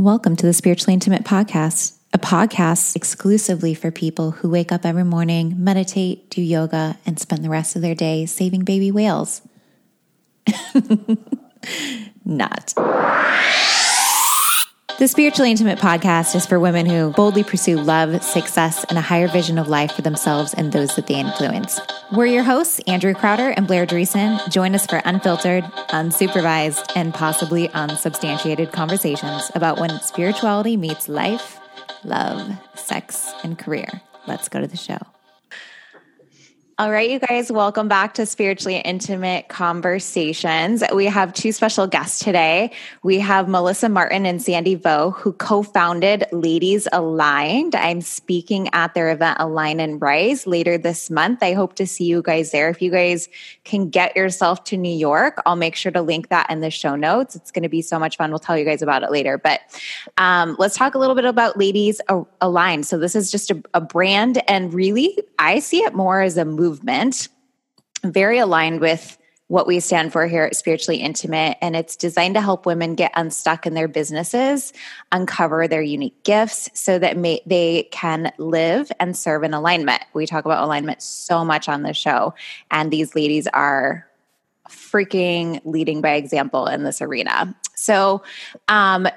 Welcome to the Spiritually Intimate Podcast, a podcast exclusively for people who wake up every morning, meditate, do yoga, and spend the rest of their day saving baby whales. Not. The Spiritually Intimate podcast is for women who boldly pursue love, success, and a higher vision of life for themselves and those that they influence. We're your hosts, Andrea Crowder and Blair Dreessen. Join us for unfiltered, unsupervised, and possibly unsubstantiated conversations about when spirituality meets life, love, sex, and career. Let's go to the show. All right, you guys, welcome back to Spiritually Intimate Conversations. We have two special guests today. We have Melissa Martin and Sandy Vo, who co founded Ladies Aligned. I'm speaking at their event Aligned and Rise later this month. I hope to see you guys there. If you guys can get yourself to New York, I'll make sure to link that in the show notes. It's going to be so much fun. We'll tell you guys about it later. But um, let's talk a little bit about Ladies Aligned. So, this is just a, a brand, and really, I see it more as a movement very aligned with what we stand for here at Spiritually Intimate. And it's designed to help women get unstuck in their businesses, uncover their unique gifts so that may, they can live and serve in alignment. We talk about alignment so much on the show. And these ladies are freaking leading by example in this arena. So, um,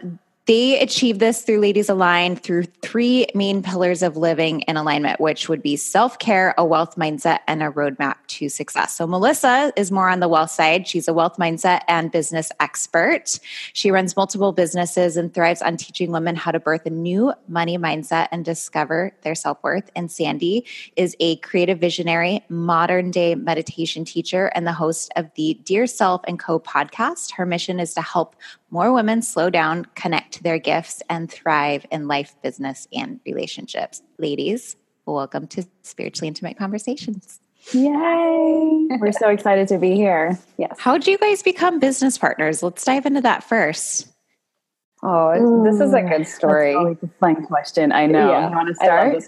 they achieve this through Ladies Aligned through three main pillars of living in alignment, which would be self care, a wealth mindset, and a roadmap to success. So, Melissa is more on the wealth side. She's a wealth mindset and business expert. She runs multiple businesses and thrives on teaching women how to birth a new money mindset and discover their self worth. And Sandy is a creative visionary, modern day meditation teacher, and the host of the Dear Self and Co podcast. Her mission is to help more women slow down, connect to their gifts, and thrive in life, business, and relationships. Ladies, welcome to Spiritually Intimate Conversations. Yay! We're so excited to be here. Yes. How did you guys become business partners? Let's dive into that first. Oh, Ooh, this is a good story. That's a fun question. I know. Yeah, you want to start?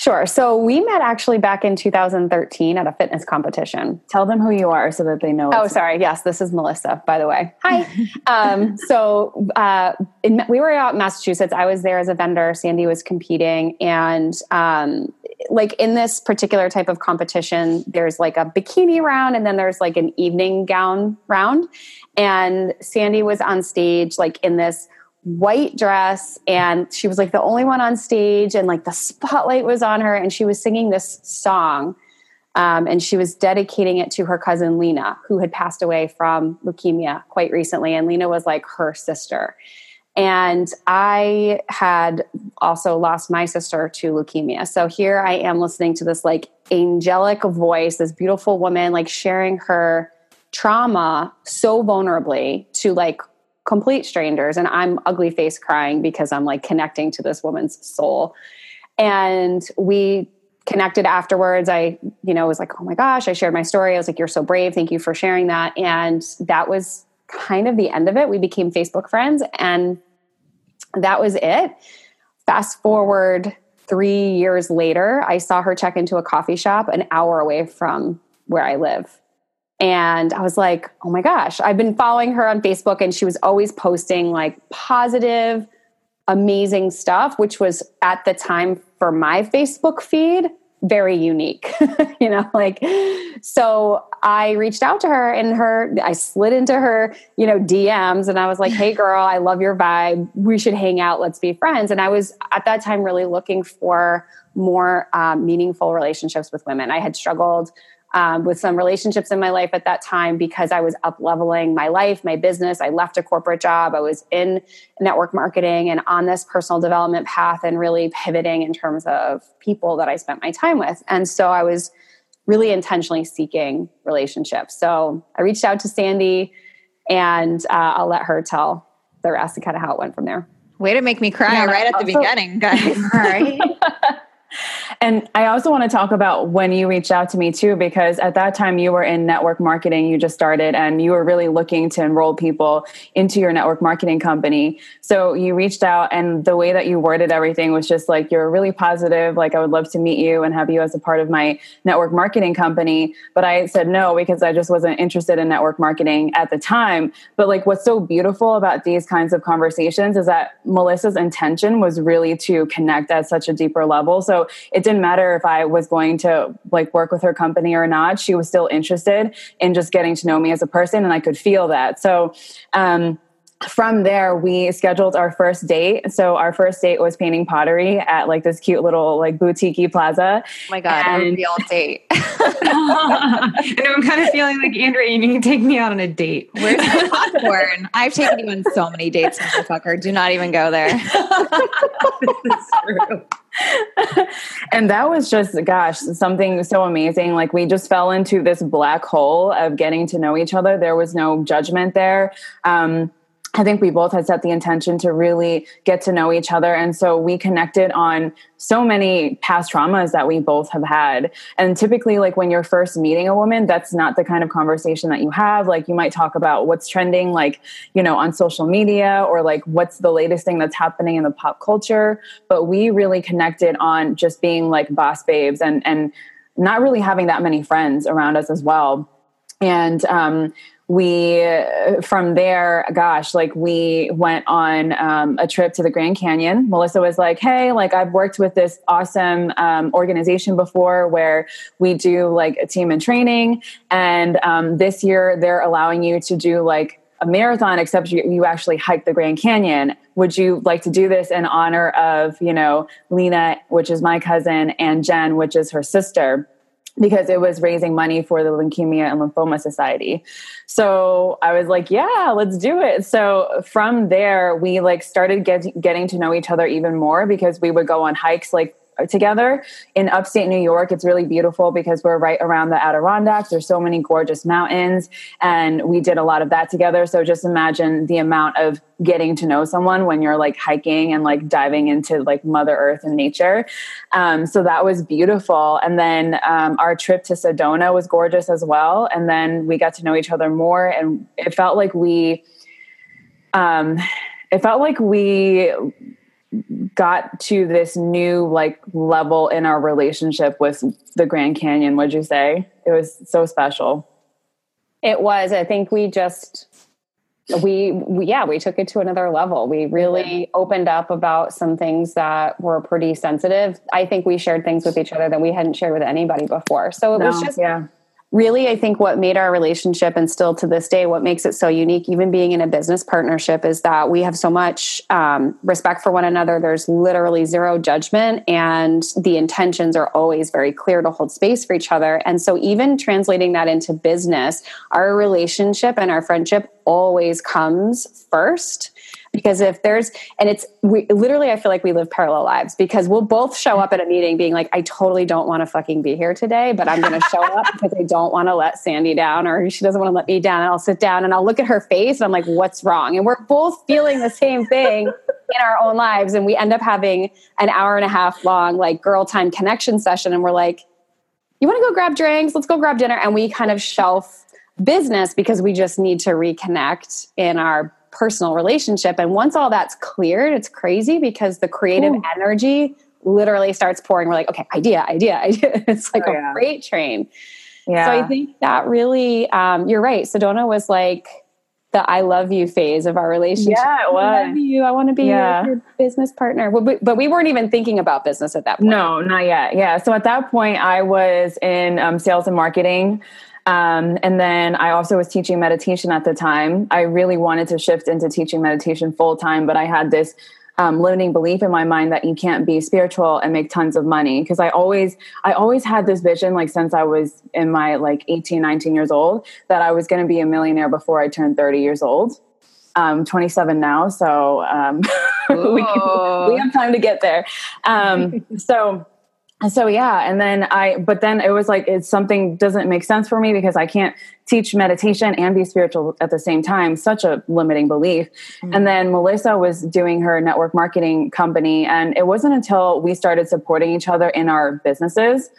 Sure. So we met actually back in 2013 at a fitness competition. Tell them who you are so that they know. Oh, sorry. Yes, this is Melissa, by the way. Hi. um, so uh, in, we were out in Massachusetts. I was there as a vendor. Sandy was competing. And um, like in this particular type of competition, there's like a bikini round and then there's like an evening gown round. And Sandy was on stage, like in this white dress and she was like the only one on stage and like the spotlight was on her and she was singing this song um, and she was dedicating it to her cousin lena who had passed away from leukemia quite recently and lena was like her sister. And i had also lost my sister to leukemia. So here i am listening to this like angelic voice this beautiful woman like sharing her trauma so vulnerably to like complete strangers and i'm ugly face crying because i'm like connecting to this woman's soul. And we connected afterwards. I you know was like oh my gosh i shared my story. I was like you're so brave. Thank you for sharing that. And that was kind of the end of it. We became facebook friends and that was it. Fast forward three years later i saw her check into a coffee shop an hour away from where i live and I was like, oh my gosh, I've been following her on Facebook and she was always posting like positive, amazing stuff, which was at the time for my Facebook feed very unique, you know, like, so I reached out to her and her, I slid into her, you know, DMs and I was like, hey girl, I love your vibe. We should hang out. Let's be friends. And I was at that time really looking for more um, meaningful relationships with women. I had struggled um, with some relationships in my life at that time because I was up leveling my life, my business. I left a corporate job. I was in network marketing and on this personal development path and really pivoting in terms of people that I spent my time with. And so I was really intentionally seeking relationships. So I reached out to Sandy and uh, I'll let her tell the rest of kind of how it went from there. Way to make me cry yeah, right at the beginning, guys. right. And I also want to talk about when you reached out to me too, because at that time you were in network marketing, you just started, and you were really looking to enroll people into your network marketing company. So you reached out, and the way that you worded everything was just like, you're really positive. Like, I would love to meet you and have you as a part of my network marketing company. But I said no because I just wasn't interested in network marketing at the time. But like, what's so beautiful about these kinds of conversations is that Melissa's intention was really to connect at such a deeper level. So it didn't matter if I was going to like work with her company or not. She was still interested in just getting to know me as a person, and I could feel that. So, um, from there we scheduled our first date. So our first date was painting pottery at like this cute little like boutique plaza. Oh my god and- a real date. And i'm kind of feeling like andrea you need to take me out on a date. Where's the popcorn? I've taken you on so many dates motherfucker. Do not even go there. And that was just gosh something so amazing. Like we just fell into this black hole of getting to know each other. There was no judgment there. Um, I think we both had set the intention to really get to know each other. And so we connected on so many past traumas that we both have had. And typically, like when you're first meeting a woman, that's not the kind of conversation that you have. Like you might talk about what's trending, like, you know, on social media or like what's the latest thing that's happening in the pop culture. But we really connected on just being like boss babes and, and not really having that many friends around us as well. And, um, we from there gosh like we went on um, a trip to the grand canyon. Melissa was like hey like i've worked with this awesome um, organization before where we do like a team and training. And um, this year they're allowing you to do like a marathon except you, you actually hike the grand canyon. Would you like to do this in honor of you know lena which is my cousin and jen which is her sister because it was raising money for the Leukemia and Lymphoma Society. So I was like, yeah, let's do it. So from there, we like started get, getting to know each other even more because we would go on hikes like together in upstate New York. It's really beautiful because we're right around the Adirondacks. There's so many gorgeous mountains, and we did a lot of that together. So just imagine the amount of getting to know someone when you're like hiking and like diving into like Mother Earth and nature. Um, so that was beautiful. And then um, our trip to Sedona was gorgeous as well. And then we got to know each other more, and it felt like we. Um, it felt like we got to this new like level in our relationship with the Grand Canyon, would you say? It was so special. It was. I think we just we, we, yeah we took it to another level we really opened up about some things that were pretty sensitive i think we shared things with each other that we hadn't shared with anybody before so it no, was just yeah really i think what made our relationship and still to this day what makes it so unique even being in a business partnership is that we have so much um, respect for one another. There's literally zero judgment and the intentions are always very clear to hold space for each other. And so even translating that into business our relationship and our friendship always comes first because if there's and it's we literally i feel like we live parallel lives because we'll both show up at a meeting being like i totally don't want to fucking be here today but i'm going to show up because i don't want to let sandy down or she doesn't want to let me down and i'll sit down and i'll look at her face and i'm like what's wrong? And we're both feeling the same thing in our own lives and we end up having an hour and a half long like girl time connection session and we're like you want to go grab drinks? Let's go grab dinner. And we kind of shelf business because we just need to reconnect in our personal relationship. And once all that's cleared, it's crazy because the creative Ooh. energy literally starts pouring. We're like, okay, idea, idea, idea. It's like oh, a yeah. freight train. Yeah. So I think that really, um, you're right. Sedona was like the I love you phase of our relationship. Yeah, it was. I love you. I want to be yeah. your, business partner. But we weren't even thinking about business at that point. No, not yet. Yeah. So at that point, I was in um, sales and marketing. Um, and then I also was teaching meditation at the time. I really wanted to shift into teaching meditation full time, but I had this um, limiting belief in my mind that you can't be spiritual and make tons of money. Because i always i always had this vision like since i was in my like 18 19 years old that i was going to be a millionaire before i turned 30 years old. Um, 27 now so um, we, we have time to get there. Um, so so yeah and then i but then it was like it's something doesn't make sense for me because i can't teach meditation and be spiritual at the same time such a limiting belief mm-hmm. and then melissa was doing her network marketing company and it wasn't until we started supporting each other in our businesses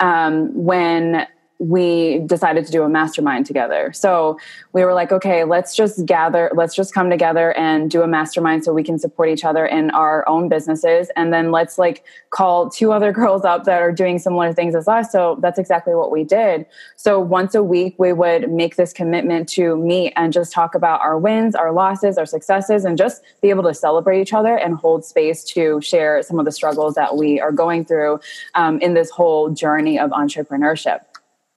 um, when we decided to do a mastermind together. So we were like, okay, let's just gather, let's just come together and do a mastermind so we can support each other in our own businesses. And then let's like call two other girls up that are doing similar things as us. So that's exactly what we did. So once a week, we would make this commitment to meet and just talk about our wins, our losses, our successes, and just be able to celebrate each other and hold space to share some of the struggles that we are going through um, in this whole journey of entrepreneurship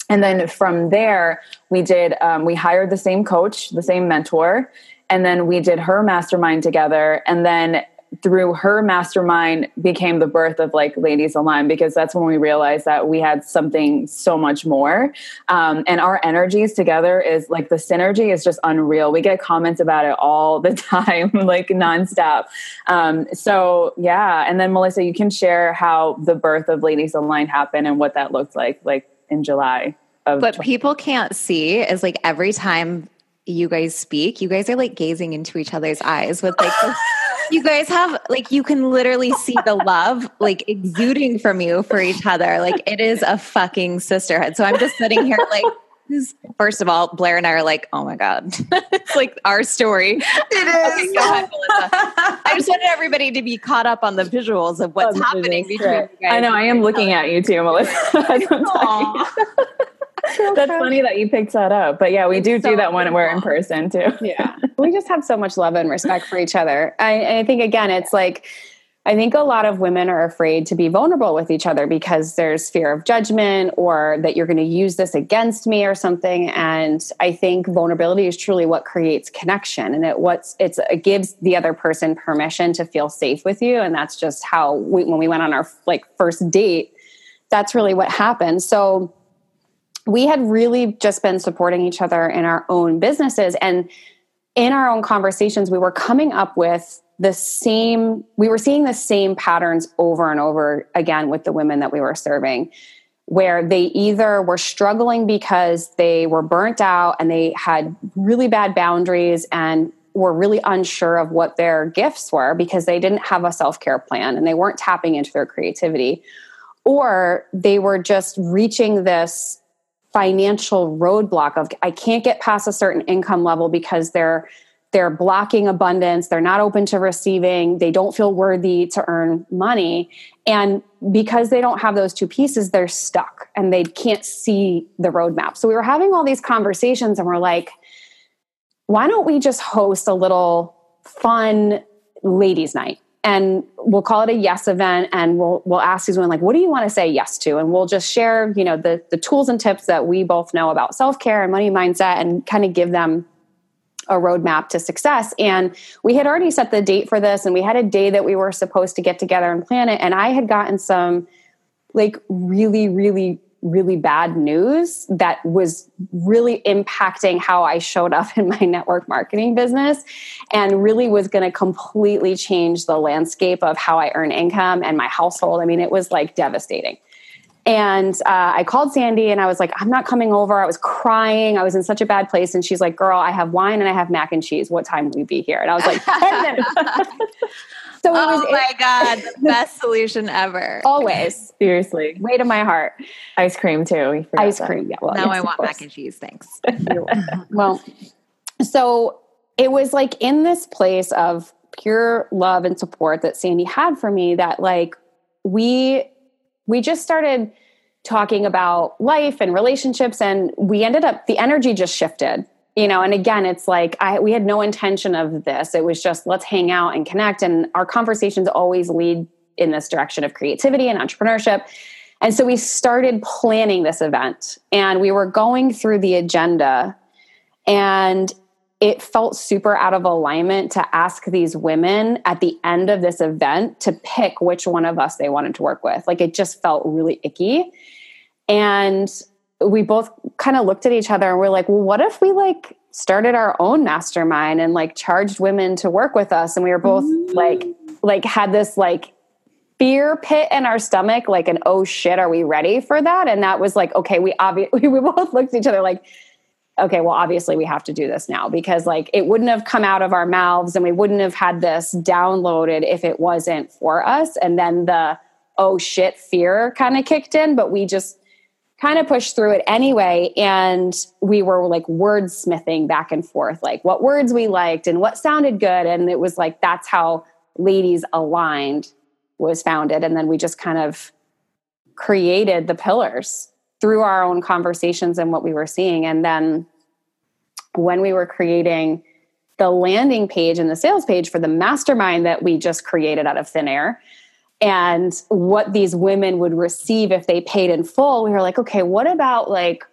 and then from there we did um, we hired the same coach the same mentor and then we did her mastermind together. And then through her mastermind became the birth of like Ladies Aligned because that's when we realized that we had something so much more. Um, and our energies together is like the synergy is just unreal. We get comments about it all the time like nonstop. Um, so yeah. And then melissa you can share how the birth of Ladies Aligned happened and what that looked like like in July. But people can't see is like every time you guys speak, you guys are like gazing into each other's eyes with like. you guys have like you can literally see the love like exuding from you for each other. Like it is a fucking sisterhood. So I'm just sitting here like First of all, Blair and I are like, oh my God. it's like our story. It is. Ahead, I just wanted everybody to be caught up on the visuals of what's oh, happening between you guys. I know, I am looking at you too, Melissa. That's funny that you picked that up. But yeah, we do so do that when we're in person too. Yeah. we just have so much love and respect for each other. I, I think, again, it's like, I think a lot of women are afraid to be vulnerable with each other because there's fear of judgment or that you're going to use this against me or something. And I think vulnerability is truly what creates connection and it what's it's it gives the other person permission to feel safe with you. And that's just how we, when we went on our like first date, that's really what happened. So we had really just been supporting each other in our own businesses. And in our own conversations, we were coming up with the same we were seeing the same patterns over and over again with the women that we were serving where they either were struggling because they were burnt out and they had really bad boundaries and were really unsure of what their gifts were because they didn't have a self-care plan and they weren't tapping into their creativity or they were just reaching this financial roadblock of I can't get past a certain income level because they're they're blocking abundance. They're not open to receiving. They don't feel worthy to earn money. And because they don't have those two pieces they're stuck and they can't see the roadmap. So we were having all these conversations and we're like why don't we just host a little fun ladies night and we'll call it a yes event and we'll we'll ask these women like what do you want to say yes to and we'll just share you know the the tools and tips that we both know about self-care and money mindset and kind of give them a roadmap to success. And we had already set the date for this, and we had a day that we were supposed to get together and plan it. And I had gotten some like really, really, really bad news that was really impacting how I showed up in my network marketing business and really was going to completely change the landscape of how I earn income and my household. I mean, it was like devastating. And uh, I called Sandy and I was like, I'm not coming over. I was crying. I was in such a bad place. And she's like, Girl, I have wine and I have mac and cheese. What time will you be here? And I was like, 10 minutes. so oh was, my it, God, the best solution ever. Always. Seriously. Way to my heart. Ice cream too. Ice that. cream. Yeah. Well, now yes, I want mac and cheese. Thanks. well, so it was like in this place of pure love and support that Sandy had for me that like we we just started talking about life and relationships and we ended up the energy just shifted you know and again it's like i we had no intention of this it was just let's hang out and connect and our conversations always lead in this direction of creativity and entrepreneurship and so we started planning this event and we were going through the agenda and it felt super out of alignment to ask these women at the end of this event to pick which one of us they wanted to work with. Like it just felt really icky. And we both kind of looked at each other and we're like, well, what if we like started our own mastermind and like charged women to work with us? And we were both mm-hmm. like, like had this like fear pit in our stomach, like an oh shit, are we ready for that? And that was like, okay, we obviously we both looked at each other like, okay, well, obviously we have to do this now because like it wouldn't have come out of our mouths and we wouldn't have had this downloaded if it wasn't for us. And then the oh shit fear kind of kicked in, but we just kind of pushed through it anyway. And we were like wordsmithing back and forth, like what words we liked and what sounded good. And it was like, that's how Ladies Aligned was founded. And then we just kind of created the pillars through our own conversations and what we were seeing. And then when we were creating the landing page and the sales page for the mastermind that we just created out of thin air and what these women would receive if they paid in full, we were like, okay, what about like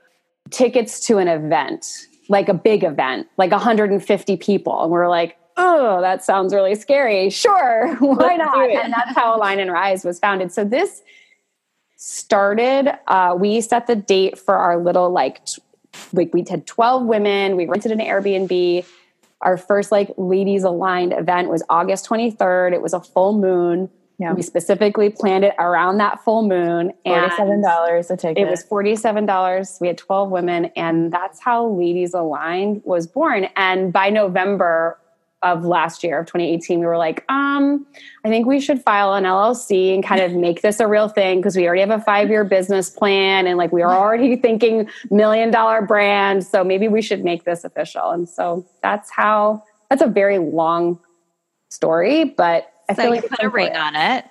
tickets to an event, like a big event, like 150 people? And we're like, oh, that sounds really scary. Sure, why not? And that's how Aligned and Rise was founded. So this started, uh, we set the date for our little like, t- like we had 12 women. We rented an Airbnb. Our first like ladies aligned event was August 23rd. It was a full moon. Yeah. We specifically planned it around that full moon. Forty-seven dollars a ticket. It was forty-seven dollars. We had twelve women, and that's how Ladies Aligned was born. And by November, of last year of 2018 we were like um i think we should file an llc and kind of make this a real thing because we already have a five year business plan and like we are already thinking million dollar brand so maybe we should make this official and so that's how that's a very long story but i so feel like put a ring on it.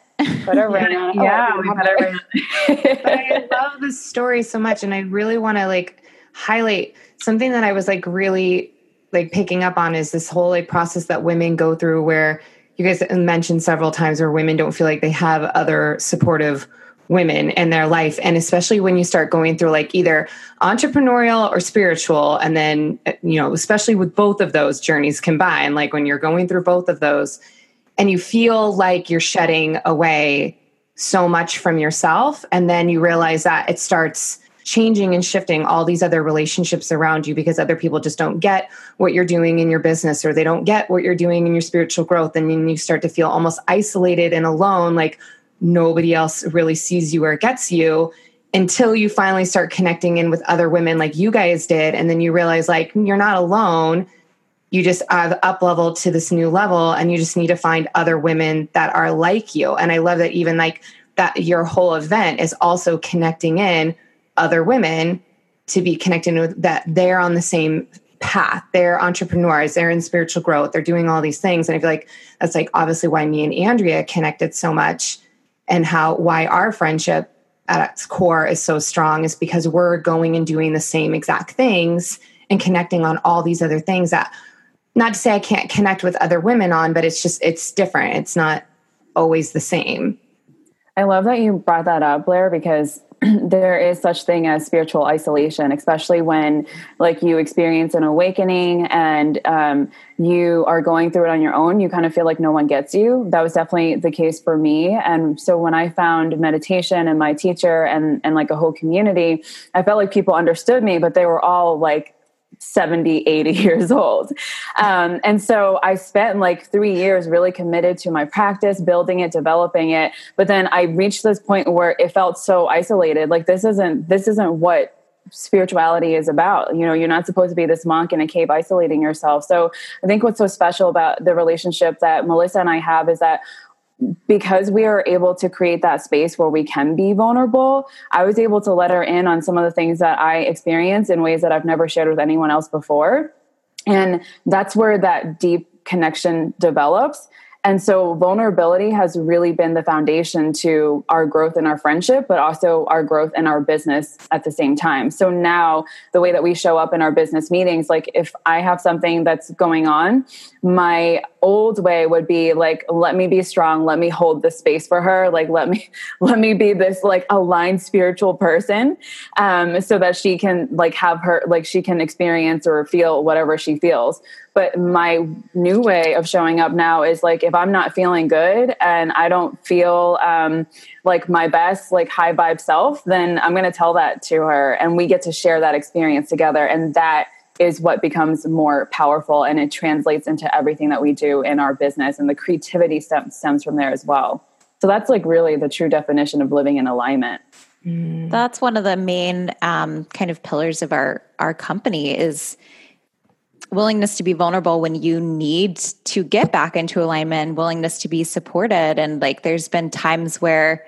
Put a ring on it. Yeah oh, we put a ring on it. but i love this story so much and i really want to like highlight something that i was like really like picking up on is this whole like process that women go through where you guys mentioned several times where women don't feel like they have other supportive women in their life and especially when you start going through like either entrepreneurial or spiritual and then eh, you know especially with both of those journeys combined like when you're going through both of those and you feel like you're shedding away so much from yourself and then you realize that it starts changing and shifting all these other relationships around you because other people just don't get what you're doing in your business or they don't get what you're doing in your spiritual growth and then you start to feel almost isolated and alone like nobody else really sees you or gets you until you finally start connecting in with other women like you guys did and then you realize like you're not alone you just have up leveled to this new level and you just need to find other women that are like you and i love that even like that your whole event is also connecting in other women to be connected with that they're on the same path. They're entrepreneurs, they're in spiritual growth, they're doing all these things. And I feel like that's like obviously why me and Andrea connected so much and how why our friendship at its core is so strong is because we're going and doing the same exact things and connecting on all these other things that not to say I can't connect with other women on, but it's just it's different. It's not always the same. I love that you brought that up, Blair, because there is such thing as spiritual isolation especially when like you experience an awakening and um, you are going through it on your own you kind of feel like no one gets you that was definitely the case for me and so when i found meditation and my teacher and and like a whole community i felt like people understood me but they were all like 70, 80 years old. Um, and so I spent like three years really committed to my practice, building it, developing it. But then I reached this point where it felt so isolated. Like this isn't, this isn't what spirituality is about. You know, you're not supposed to be this monk in a cave isolating yourself. So I think what's so special about the relationship that Melissa and I have is that because we are able to create that space where we can be vulnerable, I was able to let her in on some of the things that I experience in ways that I've never shared with anyone else before. And that's where that deep connection develops. And so vulnerability has really been the foundation to our growth in our friendship, but also our growth in our business at the same time. So now the way that we show up in our business meetings, like if I have something that's going on, my old way would be like, let me be strong, let me hold the space for her, like let me let me be this like aligned spiritual person, um, so that she can like have her like she can experience or feel whatever she feels but my new way of showing up now is like if i'm not feeling good and i don't feel um, like my best like high vibe self then i'm going to tell that to her and we get to share that experience together and that is what becomes more powerful and it translates into everything that we do in our business and the creativity stems, stems from there as well So that's like really the true definition of living in alignment. Mm. That's one of the main um, kind of pillars of our our company is willingness to be vulnerable when you need to get back into alignment, willingness to be supported, and like there's been times where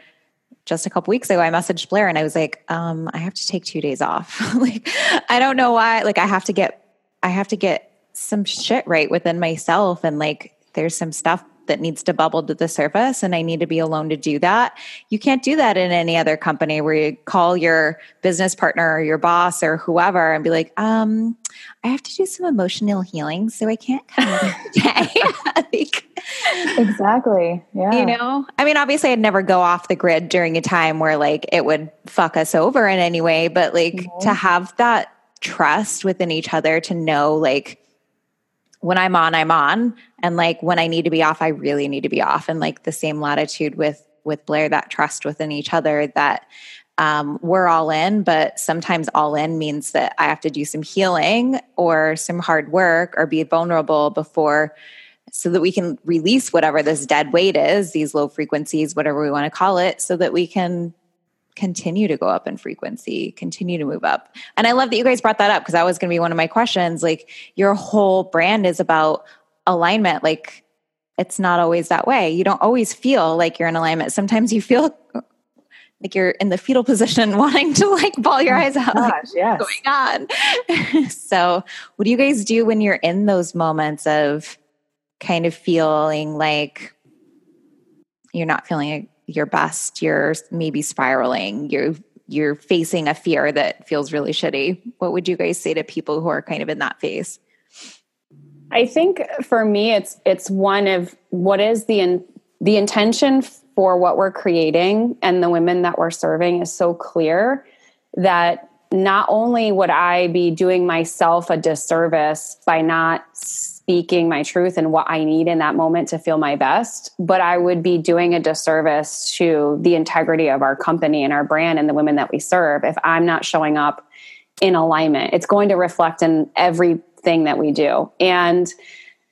just a couple weeks ago I messaged Blair and I was like, um, I have to take two days off. like I don't know why. Like I have to get I have to get some shit right within myself and like there's some stuff that needs to bubble to the surface and I need to be alone to do that. You can't do that in any other company where you call your business partner or your boss or whoever and be like, um, I have to do some emotional healing, so I can't come today. like, exactly. Yeah. You know, I mean, obviously, I'd never go off the grid during a time where like it would fuck us over in any way, but like mm-hmm. to have that trust within each other to know like when I'm on, I'm on. And like when I need to be off, I really need to be off. And like the same latitude with with Blair, that trust within each other that um, we're all in, but sometimes all in means that I have to do some healing or some hard work or be vulnerable before so that we can release whatever this dead weight is, these low frequencies, whatever we want to call it, so that we can continue to go up in frequency, continue to move up. And I love that you guys brought that up because that was going to be one of my questions. Like your whole brand is about alignment. Like it's not always that way. You don't always feel like you're in alignment. Sometimes you feel like you're in the fetal position wanting to like ball your oh eyes out gosh, like, yes. what's going on so what do you guys do when you're in those moments of kind of feeling like you're not feeling your best you're maybe spiraling you're you're facing a fear that feels really shitty. What would you guys say to people who are kind of in that phase? I think for me it's it's one of what is the in, the intention for what we're creating and the women that we're serving is so clear that not only would I be doing myself a disservice by not speaking my truth and what I need in that moment to feel my best, but I would be doing a disservice to the integrity of our company and our brand and the women that we serve if I'm not showing up in alignment. It's going to reflect in everything that we do. And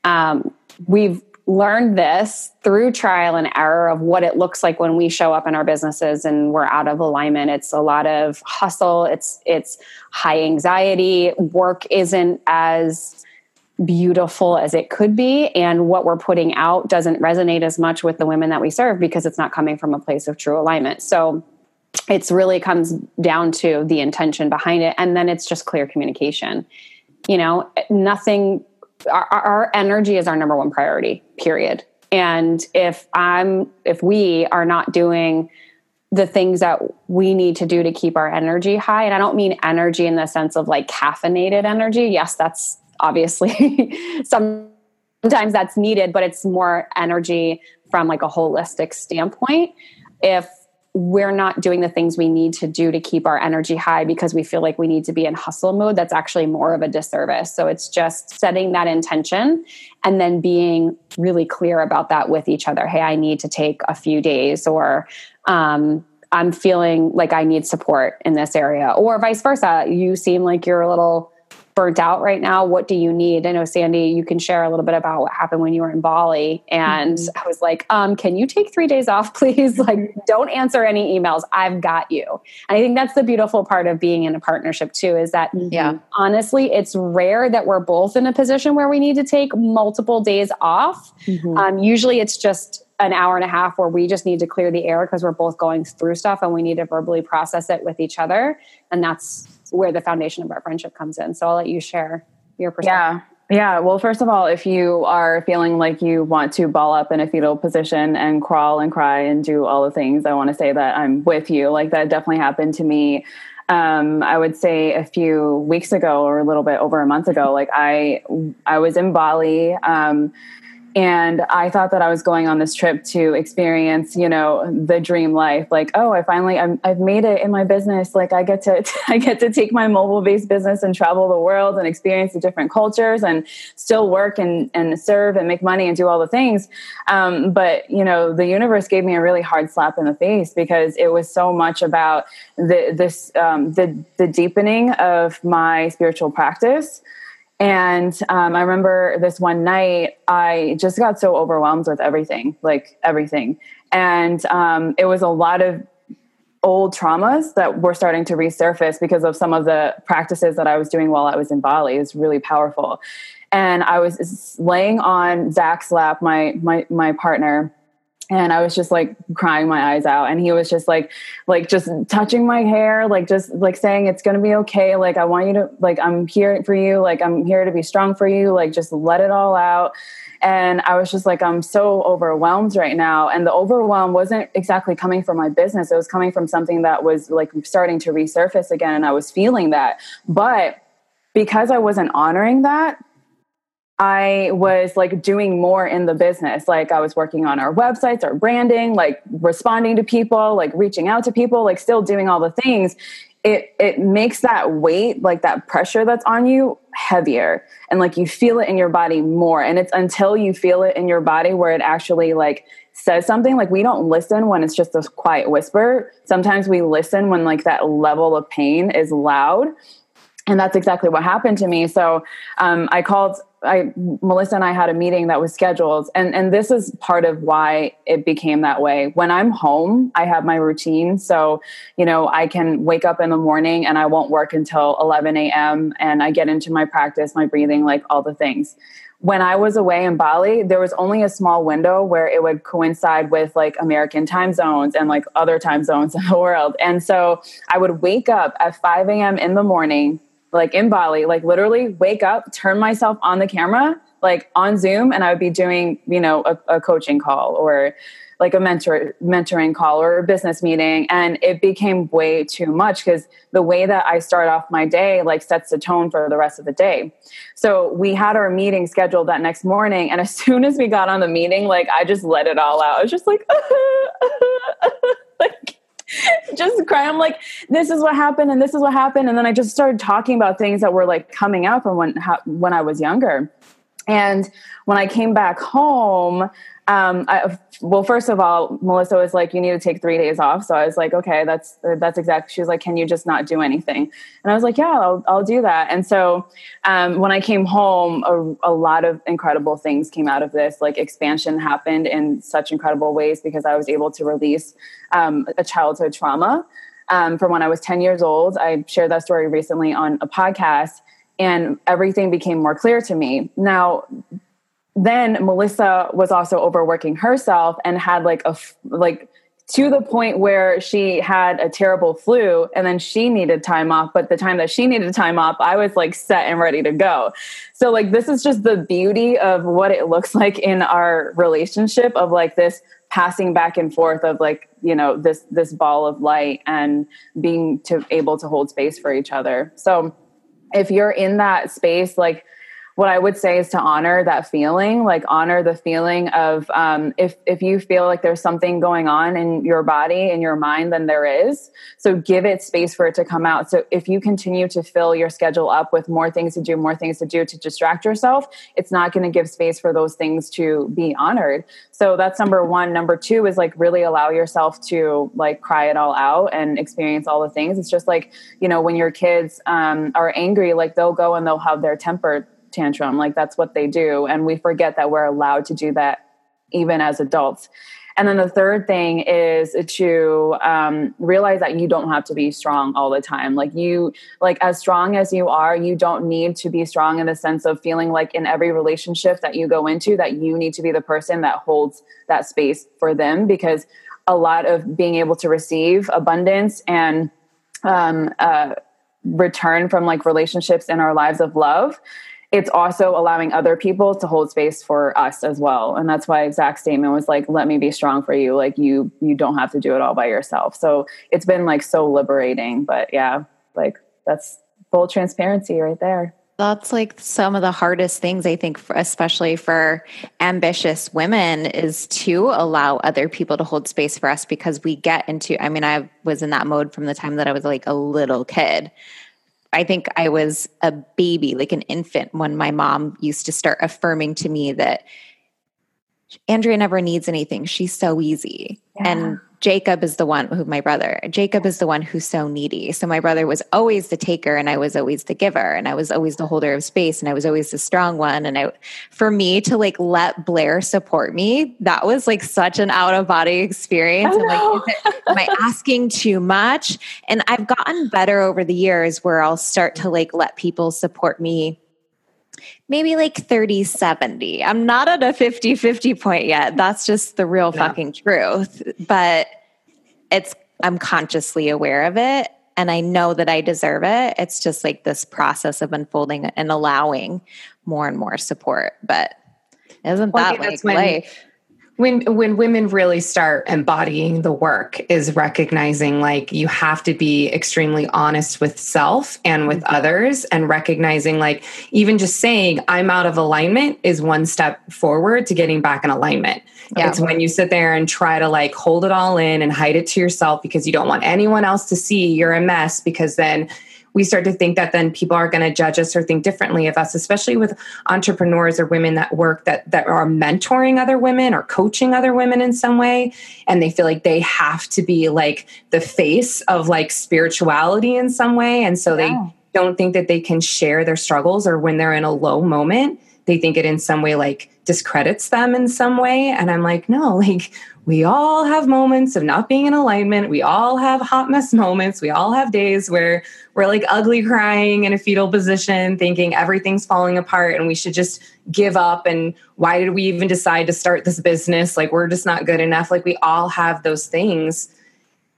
um, we've learned this through trial and error of what it looks like when we show up in our businesses and we're out of alignment. It's a lot of hustle. It's it's high anxiety. Work isn't as beautiful as it could be. And what we're putting out doesn't resonate as much with the women that we serve because it's not coming from a place of true alignment. So it's really comes down to the intention behind it. And then it's just clear communication. You know nothing our, our energy is our number one priority period. And if i'm if we are not doing the things that we need to do to keep our energy high and i don't mean energy in the sense of like caffeinated energy yes that's obviously sometimes that's needed but it's more energy from like a holistic standpoint. If we're not doing the things we need to do to keep our energy high because we feel like we need to be in hustle mode, that's actually more of a disservice. So it's just setting that intention and then being really clear about that with each other. Hey, I need to take a few days, or um, I'm feeling like I need support in this area, or vice versa. You seem like you're a little burnt out right now what do you need? I know sandy you can share a little bit about what happened when you were in bali. And mm-hmm. i was like um, can you take three days off please? Like don't answer any emails. I've got you. And i think that's the beautiful part of being in a partnership too is that mm-hmm. yeah. honestly it's rare that we're both in a position where we need to take multiple days off. Mm-hmm. um, usually it's just an hour and a half where we just need to clear the air because we're both going through stuff and we need to verbally process it with each other. And that's where the foundation of our friendship comes in. So I'll let you share your perspective. Yeah. Yeah. Well, first of all, if you are feeling like you want to ball up in a fetal position and crawl and cry and do all the things, I want to say that I'm with you. Like that definitely happened to me. Um, I would say a few weeks ago or a little bit over a month ago, like I, I was in Bali, um, and i thought that i was going on this trip to experience you know the dream life. Like oh i finally i have made it in my business. Like i get to i get to take my mobile based business and travel the world and experience the different cultures and still work and and serve and make money and do all the things. Um, but you know the universe gave me a really hard slap in the face because it was so much about the this um, the the deepening of my spiritual practice And um, I remember this one night, I just got so overwhelmed with everything, like everything. And um, it was a lot of old traumas that were starting to resurface because of some of the practices that I was doing while I was in Bali. Is really powerful. And I was laying on Zach's lap, my my my partner, and I was just like crying my eyes out. And he was just like, like just touching my hair, like just like saying it's gonna be okay. Like I want you to like I'm here for you. Like I'm here to be strong for you. Like just let it all out. And I was just like, I'm so overwhelmed right now. And the overwhelm wasn't exactly coming from my business. It was coming from something that was like starting to resurface again. And I was feeling that. But because I wasn't honoring that, I was like doing more in the business. Like I was working on our websites, our branding, like responding to people, like reaching out to people, like still doing all the things. It it makes that weight, like that pressure that's on you heavier and like you feel it in your body more. And it's until you feel it in your body where it actually like says something like we don't listen when it's just a quiet whisper. Sometimes we listen when like that level of pain is loud and that's exactly what happened to me. So um, I called. I Melissa and I had a meeting that was scheduled, and and this is part of why it became that way. When I'm home, I have my routine, so you know I can wake up in the morning and I won't work until 11 a.m. and I get into my practice, my breathing, like all the things. When I was away in Bali, there was only a small window where it would coincide with like American time zones and like other time zones in the world. And so I would wake up at 5 a.m. in the morning like in Bali, like literally wake up, turn myself on the camera, like on Zoom, and I would be doing, you know, a, a coaching call or like a mentor mentoring call or a business meeting. And it became way too much because the way that i start off my day like sets the tone for the rest of the day. So we had our meeting scheduled that next morning and as soon as we got on the meeting like i just let it all out. I was just like like just cry. I'm like, this is what happened, and this is what happened, and then I just started talking about things that were like coming up from when when I was younger. And when I came back home, um, I, well, first of all, Melissa was like, "You need to take three days off." So I was like, "Okay, that's that's exact." She was like, "Can you just not do anything?" And I was like, "Yeah, I'll I'll do that." And so um, when I came home, a, a lot of incredible things came out of this. Like expansion happened in such incredible ways because I was able to release um, a childhood trauma um, from when I was ten years old. I shared that story recently on a podcast and everything became more clear to me. Now, then Melissa was also overworking herself and had like a like to the point where she had a terrible flu and then she needed time off but the time that she needed time off I was like set and ready to go. So like this is just the beauty of what it looks like in our relationship of like this passing back and forth of like you know this this ball of light and being to able to hold space for each other. So if you're in that space like what I would say is to honor that feeling, like honor the feeling of um, if if you feel like there's something going on in your body in your mind, then there is. So give it space for it to come out. So if you continue to fill your schedule up with more things to do, more things to do to distract yourself, it's not going to give space for those things to be honored. So that's number one. Number two is like really allow yourself to like cry it all out and experience all the things. It's just like you know when your kids um, are angry, like they'll go and they'll have their temper tantrum. Like that's what they do. And we forget that we're allowed to do that even as adults. And then the third thing is to um, realize that you don't have to be strong all the time. Like you, like as strong as you are, you don't need to be strong in the sense of feeling like in every relationship that you go into, that you need to be the person that holds that space for them. Because a lot of being able to receive abundance and um, uh, return from like relationships in our lives of love it's also allowing other people to hold space for us as well. And that's why Zach's statement was like let me be strong for you. Like you you don't have to do it all by yourself. So it's been like so liberating but yeah like that's full transparency right there. That's like some of the hardest things I think, for, especially for ambitious women, is to allow other people to hold space for us because we get into. I mean, I was in that mode from the time that I was like a little kid I think I was a baby, like an infant, when my mom used to start affirming to me that Andrea never needs anything. She's so easy. Yeah. And Jacob is the one who my brother, Jacob is the one who's so needy. So my brother was always the taker and I was always the giver and I was always the holder of space and I was always the strong one. And I, for me to like let Blair support me, that was like such an out of body experience. And like, it, am I asking too much? And I've gotten better over the years where I'll start to like let people support me maybe like 30 70 i'm not at a 50 50 point yet. That's just the real yeah. fucking truth. But it's i'm consciously aware of it and i know that i deserve it. It's just like this process of unfolding and allowing more and more support. But isn't well, that like life when when women really start embodying the work is recognizing like you have to be extremely honest with self and with mm-hmm. others and recognizing like even just saying i'm out of alignment is one step forward to getting back in alignment yeah. it's when you sit there and try to like hold it all in and hide it to yourself because you don't want anyone else to see you're a mess because then we start to think that then people are going to judge us or think differently of us especially with entrepreneurs or women that work that that are mentoring other women or coaching other women in some way. And they feel like they have to be like the face of like spirituality in some way. And so yeah. they don't think that they can share their struggles or when they're in a low moment they think it in some way like discredits them in some way and i'm like no like we all have moments of not being in alignment. We all have hot mess moments. We all have days where we're like ugly crying in a fetal position, thinking everything's falling apart and we should just give up. And why did we even decide to start this business? Like, we're just not good enough. Like, we all have those things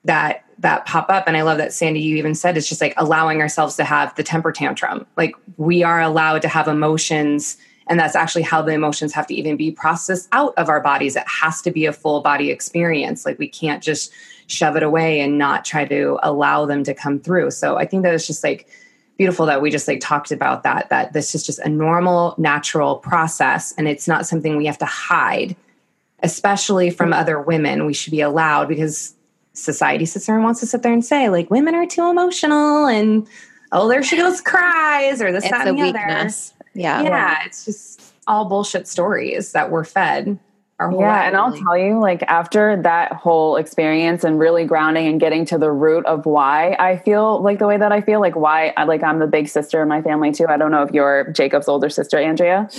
that that pop up and i love that sandy you even said it's just like allowing ourselves to have the temper tantrum like we are allowed to have emotions and that's actually how the emotions have to even be processed out of our bodies. It has to be a full body experience. Like we can't just shove it away and not try to allow them to come through. So I think that it's just like beautiful that we just like talked about that, that this is just a normal, natural process and it's not something we have to hide, especially from other women. We should be allowed because society sits there and wants to sit there and say, like, women are too emotional and oh, there she goes, cries, or this, it's that, and the weakness. Other. Yeah. Yeah. It's just all bullshit stories that we're fed. Our whole yeah, and I'll tell you, like after that whole experience and really grounding and getting to the root of why I feel like the way that I feel, like why I like I'm the big sister in my family too. I don't know if you're Jacob's older sister, Andrea.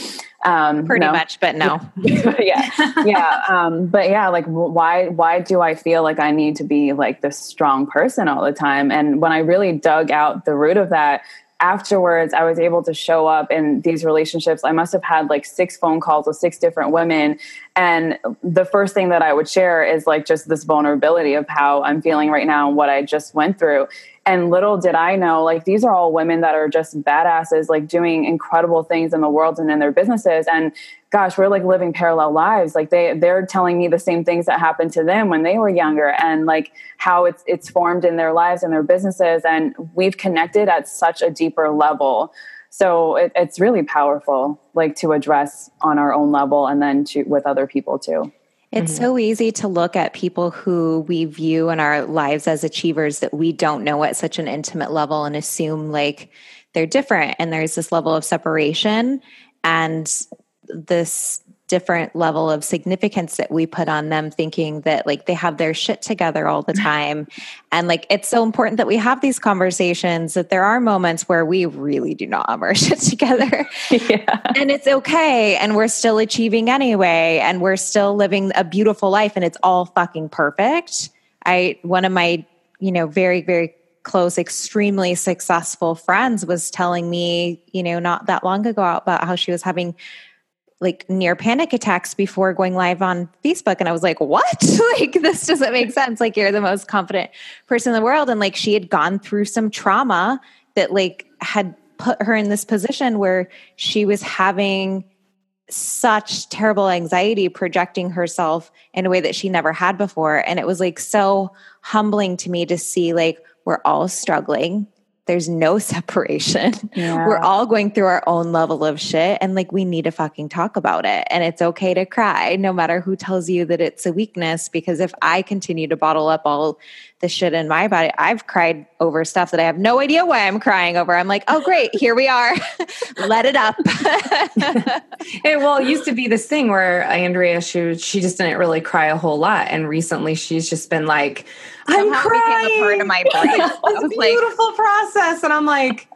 Um, Pretty no. much, but no. yeah, yeah, um, but yeah, like why? Why do I feel like I need to be like this strong person all the time? And when I really dug out the root of that, afterwards i was able to show up in these relationships. I must have had like six phone calls with six different women. And the first thing that i would share is like just this vulnerability of how i'm feeling right now and what i just went through and little did i know like these are all women that are just badasses like doing incredible things in the world and in their businesses. And gosh we're like living parallel lives. Like they they're telling me the same things that happened to them when they were younger and like how it's it's formed in their lives and their businesses. And we've connected at such a deeper level. So it, it's really powerful like to address on our own level and then to with other people too it's mm-hmm. so easy to look at people who we view in our lives as achievers that we don't know at such an intimate level and assume like they're different and there's this level of separation and this different level of significance that we put on them thinking that like they have their shit together all the mm. time. And like it's so important that we have these conversations that there are moments where we really do not have our shit together. Yeah. and it's okay and we're still achieving anyway and we're still living a beautiful life and it's all fucking perfect. I one of my you know very very close extremely successful friends was telling me you know not that long ago about how she was having like near panic attacks before going live on Facebook. And I was like, what? like, this doesn't make sense. Like, you're the most confident person in the world. And like, she had gone through some trauma that like had put her in this position where she was having such terrible anxiety projecting herself in a way that she never had before. And it was like so humbling to me to see like, we're all struggling there's no separation. Yeah. We're all going through our own level of shit and like we need to fucking talk about it. And it's okay to cry no matter who tells you that it's a weakness because if I continue to bottle up all the shit in my body, I've cried over stuff that I have no idea why I'm crying over. I'm like, "Oh great, here we are. Let it up." it, well, it used to be this thing where Andrea she she just didn't really cry a whole lot and recently she's just been like I'm crying. a part of my brain. it's a beautiful like, process, and I'm like,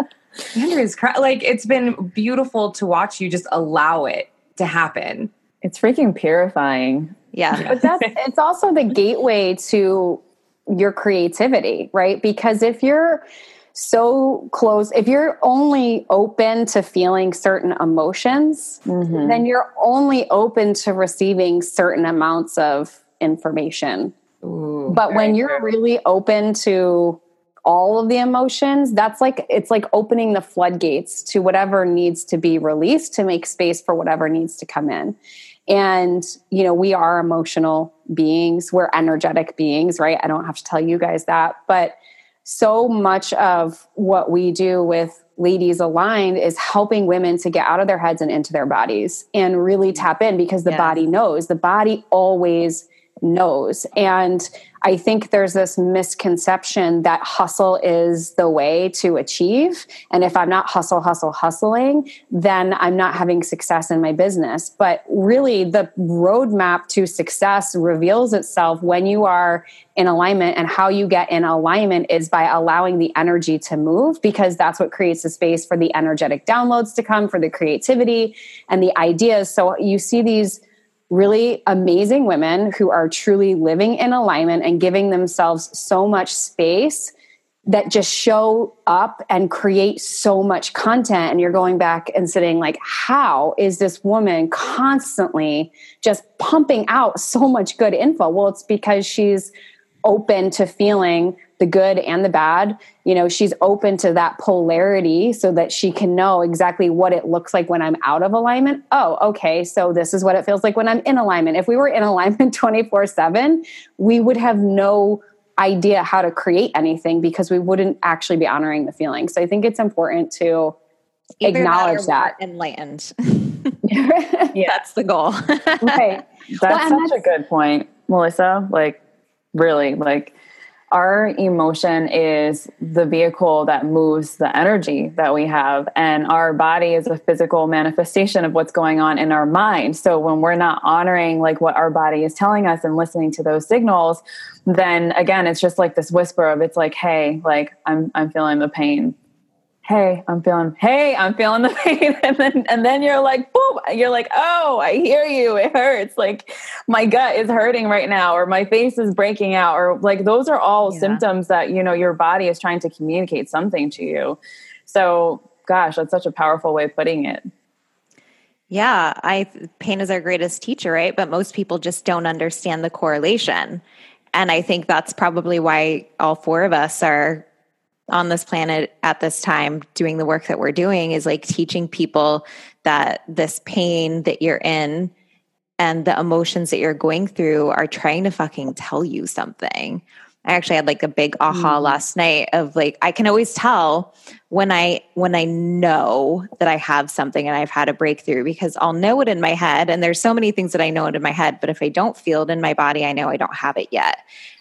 Andrea's crying. Like it's been beautiful to watch you just allow it to happen. It's freaking purifying. Yeah, but that's it's also the gateway to your creativity, right? Because if you're so close, if you're only open to feeling certain emotions, mm-hmm. then you're only open to receiving certain amounts of information Ooh, but when you're really open to all of the emotions, that's like it's like opening the floodgates to whatever needs to be released to make space for whatever needs to come in. And, you know, we are emotional beings, we're energetic beings, right? I don't have to tell you guys that. But so much of what we do with ladies aligned is helping women to get out of their heads and into their bodies and really tap in because the yes. body knows. The body always knows. And I think there's this misconception that hustle is the way to achieve. And if I'm not hustle, hustle, hustling, then I'm not having success in my business. But really, the roadmap to success reveals itself when you are in alignment. And how you get in alignment is by allowing the energy to move, because that's what creates the space for the energetic downloads to come, for the creativity and the ideas. So you see these really amazing women who are truly living in alignment and giving themselves so much space that just show up and create so much content. And you're going back and sitting like how is this woman constantly just pumping out so much good info? Well it's because she's open to feeling the good and the bad. You know, she's open to that polarity so that she can know exactly what it looks like when I'm out of alignment. Oh, okay. So this is what it feels like when I'm in alignment. If we were in alignment 24 7, we would have no idea how to create anything because we wouldn't actually be honoring the feeling. So I think it's important to Either acknowledge that. Enlightened. yeah. That's the goal. right. That's well, such that's, a good point, Melissa. Like, really, like, our emotion is the vehicle that moves the energy that we have and our body is a physical manifestation of what's going on in our mind. So when we're not honoring like what our body is telling us and listening to those signals then again it's just like this whisper of it's like hey like i'm i'm feeling the pain hey i'm feeling hey i'm feeling the pain. And then and then you're like boom you're like oh i hear you. It hurts. Like my gut is hurting right now or my face is breaking out or like those are all yeah. symptoms that you know your body is trying to communicate something to you. So gosh that's such a powerful way of putting it. Yeah i pain is our greatest teacher right? But most people just don't understand the correlation. And i think that's probably why all four of us are on this planet at this time doing the work that we're doing is like teaching people that this pain that you're in and the emotions that you're going through are trying to fucking tell you something. I actually had like a big aha mm. last night of like I can always tell when I when I know that I have something and I've had a breakthrough because I'll know it in my head and there's so many things that I know it in my head but if I don't feel it in my body I know I don't have it yet.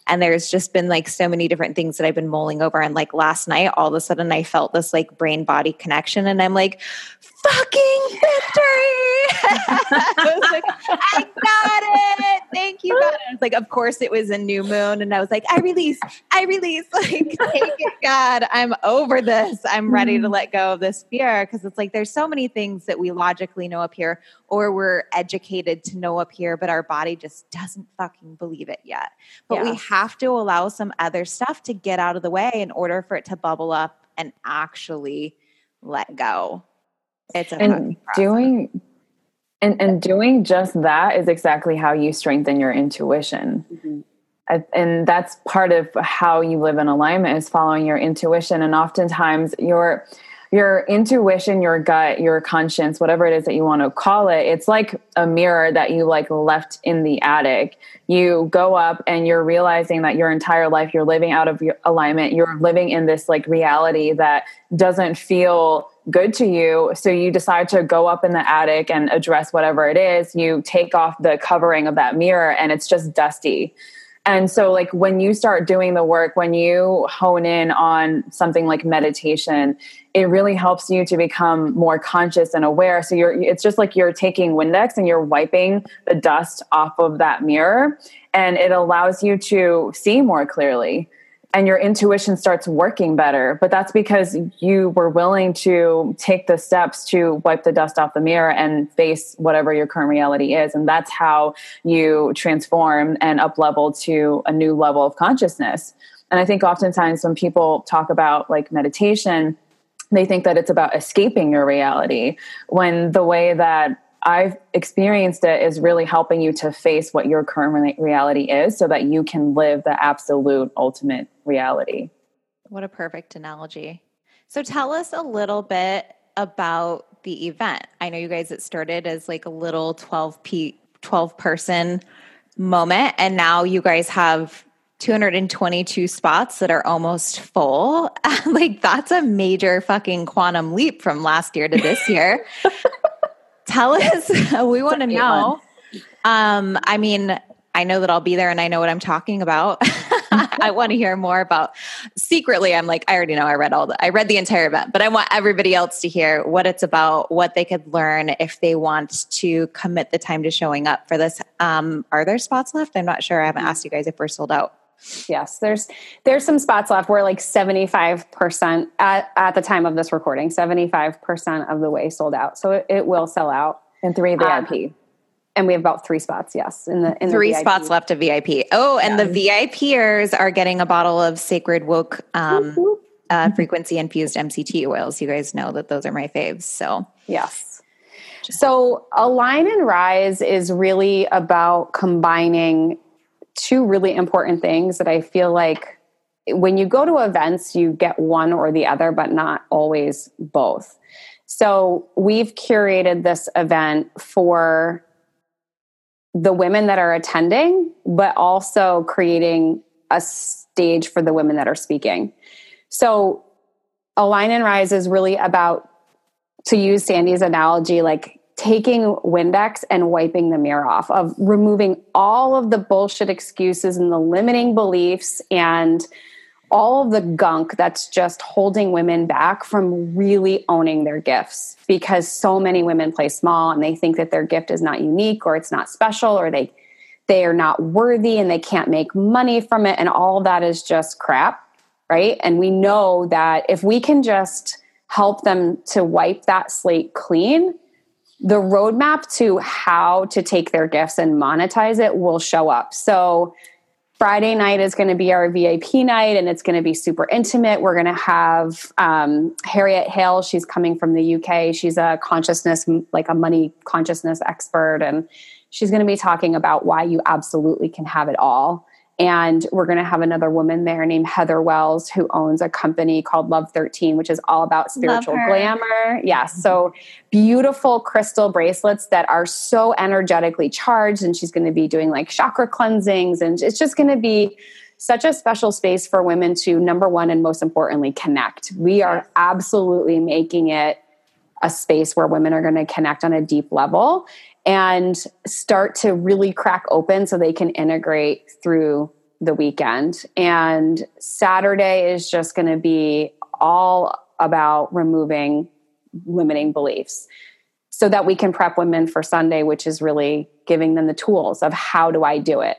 And there's just been like so many different things that I've been mulling over. And like last night, all of a sudden, I felt this like brain body connection. And I'm like, fucking victory. I was like, I got it. Thank you, God. I was like, of course it was a new moon. And I was like, I release, I release. Like, take it, God. I'm over this. I'm ready to mm. let go of this fear. Cause it's like there's so many things that we logically know up here, or we're educated to know up here, but our body just doesn't fucking believe it yet. But yeah. we have to allow some other stuff to get out of the way in order for it to bubble up and actually let go. It's and doing and and doing just that is exactly how you strengthen your intuition. Mm-hmm. And that's part of how you live in alignment is following your intuition. And oftentimes your your intuition, your gut, your conscience, whatever it is that you want to call it, it's like a mirror that you like left in the attic. You go up and you're realizing that your entire life you're living out of your alignment. You're living in this like reality that doesn't feel good to you. So you decide to go up in the attic and address whatever it is. You take off the covering of that mirror and it's just dusty. And so, like, when you start doing the work, when you hone in on something like meditation, it really helps you to become more conscious and aware. So, you're, it's just like you're taking Windex and you're wiping the dust off of that mirror, and it allows you to see more clearly and your intuition starts working better. But that's because you were willing to take the steps to wipe the dust off the mirror and face whatever your current reality is. And that's how you transform and up level to a new level of consciousness. And I think oftentimes when people talk about like meditation, they think that it's about escaping your reality when the way that I've experienced it is really helping you to face what your current reality is so that you can live the absolute ultimate reality. What a perfect analogy. So tell us a little bit about the event. I know you guys it started as like a little 12 p 12 person moment and now you guys have 222 spots that are almost full. like that's a major fucking quantum leap from last year to this year. Tell us. we want to know. Um, I mean, I know that I'll be there and I know what I'm talking about. I want to hear more about secretly I'm like I already know I read all the I read the entire event, but I want everybody else to hear what it's about, what they could learn if they want to commit the time to showing up for this. Um, are there spots left? I'm not sure. I haven't asked you guys if we're sold out. Yes, there's there's some spots left. We're like 75% at, at the time of this recording, 75% of the way sold out. So it, it will sell out. And three VIP. Um, and we have about three spots, yes. In the in three the spots left of VIP. Oh, and yeah. the VIPers are getting a bottle of sacred woke um, uh, frequency infused MCT oils. You guys know that those are my faves. So yes. So Aligned and Rise is really about combining two really important things that I feel like when you go to events, you get one or the other, but not always both. So we've curated this event for the women that are attending, but also creating a stage for the women that are speaking. So Aligned and Rise is really about, to use Sandy's analogy, like taking Windex and wiping the mirror off, of removing all of the bullshit excuses and the limiting beliefs and all of the gunk that's just holding women back from really owning their gifts. Because so many women play small and they think that their gift is not unique or it's not special or they they are not worthy and they can't make money from it. And all that is just crap right? And we know that if we can just help them to wipe that slate clean the roadmap to how to take their gifts and monetize it will show up. So Friday night is going to be our VIP night and it's going to be super intimate. We're going to have um, Harriet Hale. She's coming from the UK. She's a consciousness, like a money consciousness expert. And she's going to be talking about why you absolutely can have it all. And we're going to have another woman there named Heather Wells, who owns a company called Love 13, which is all about spiritual glamour. Yes. So beautiful crystal bracelets that are so energetically charged. And she's going to be doing like chakra cleansings. And it's just going to be such a special space for women to, number one, and most importantly, connect. We are absolutely making it a space where women are going to connect on a deep level and start to really crack open so they can integrate through the weekend. And Saturday is just going to be all about removing limiting beliefs so that we can prep women for Sunday, which is really giving them the tools of how do I do it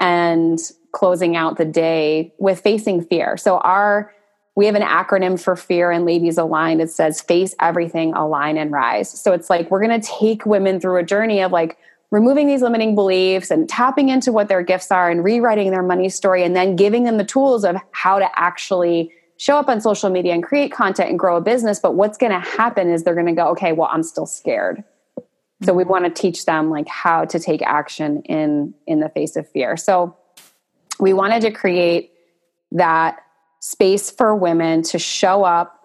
and closing out the day with facing fear. So, our we have an acronym for fear and ladies aligned. It says face everything align and rise. So it's like we're going to take women through a journey of like removing these limiting beliefs and tapping into what their gifts are and rewriting their money story and then giving them the tools of how to actually show up on social media and create content and grow a business. But what's going to happen is they're going to go okay well i'm still scared. So we want to teach them like how to take action in in the face of fear. So we wanted to create that space for women to show up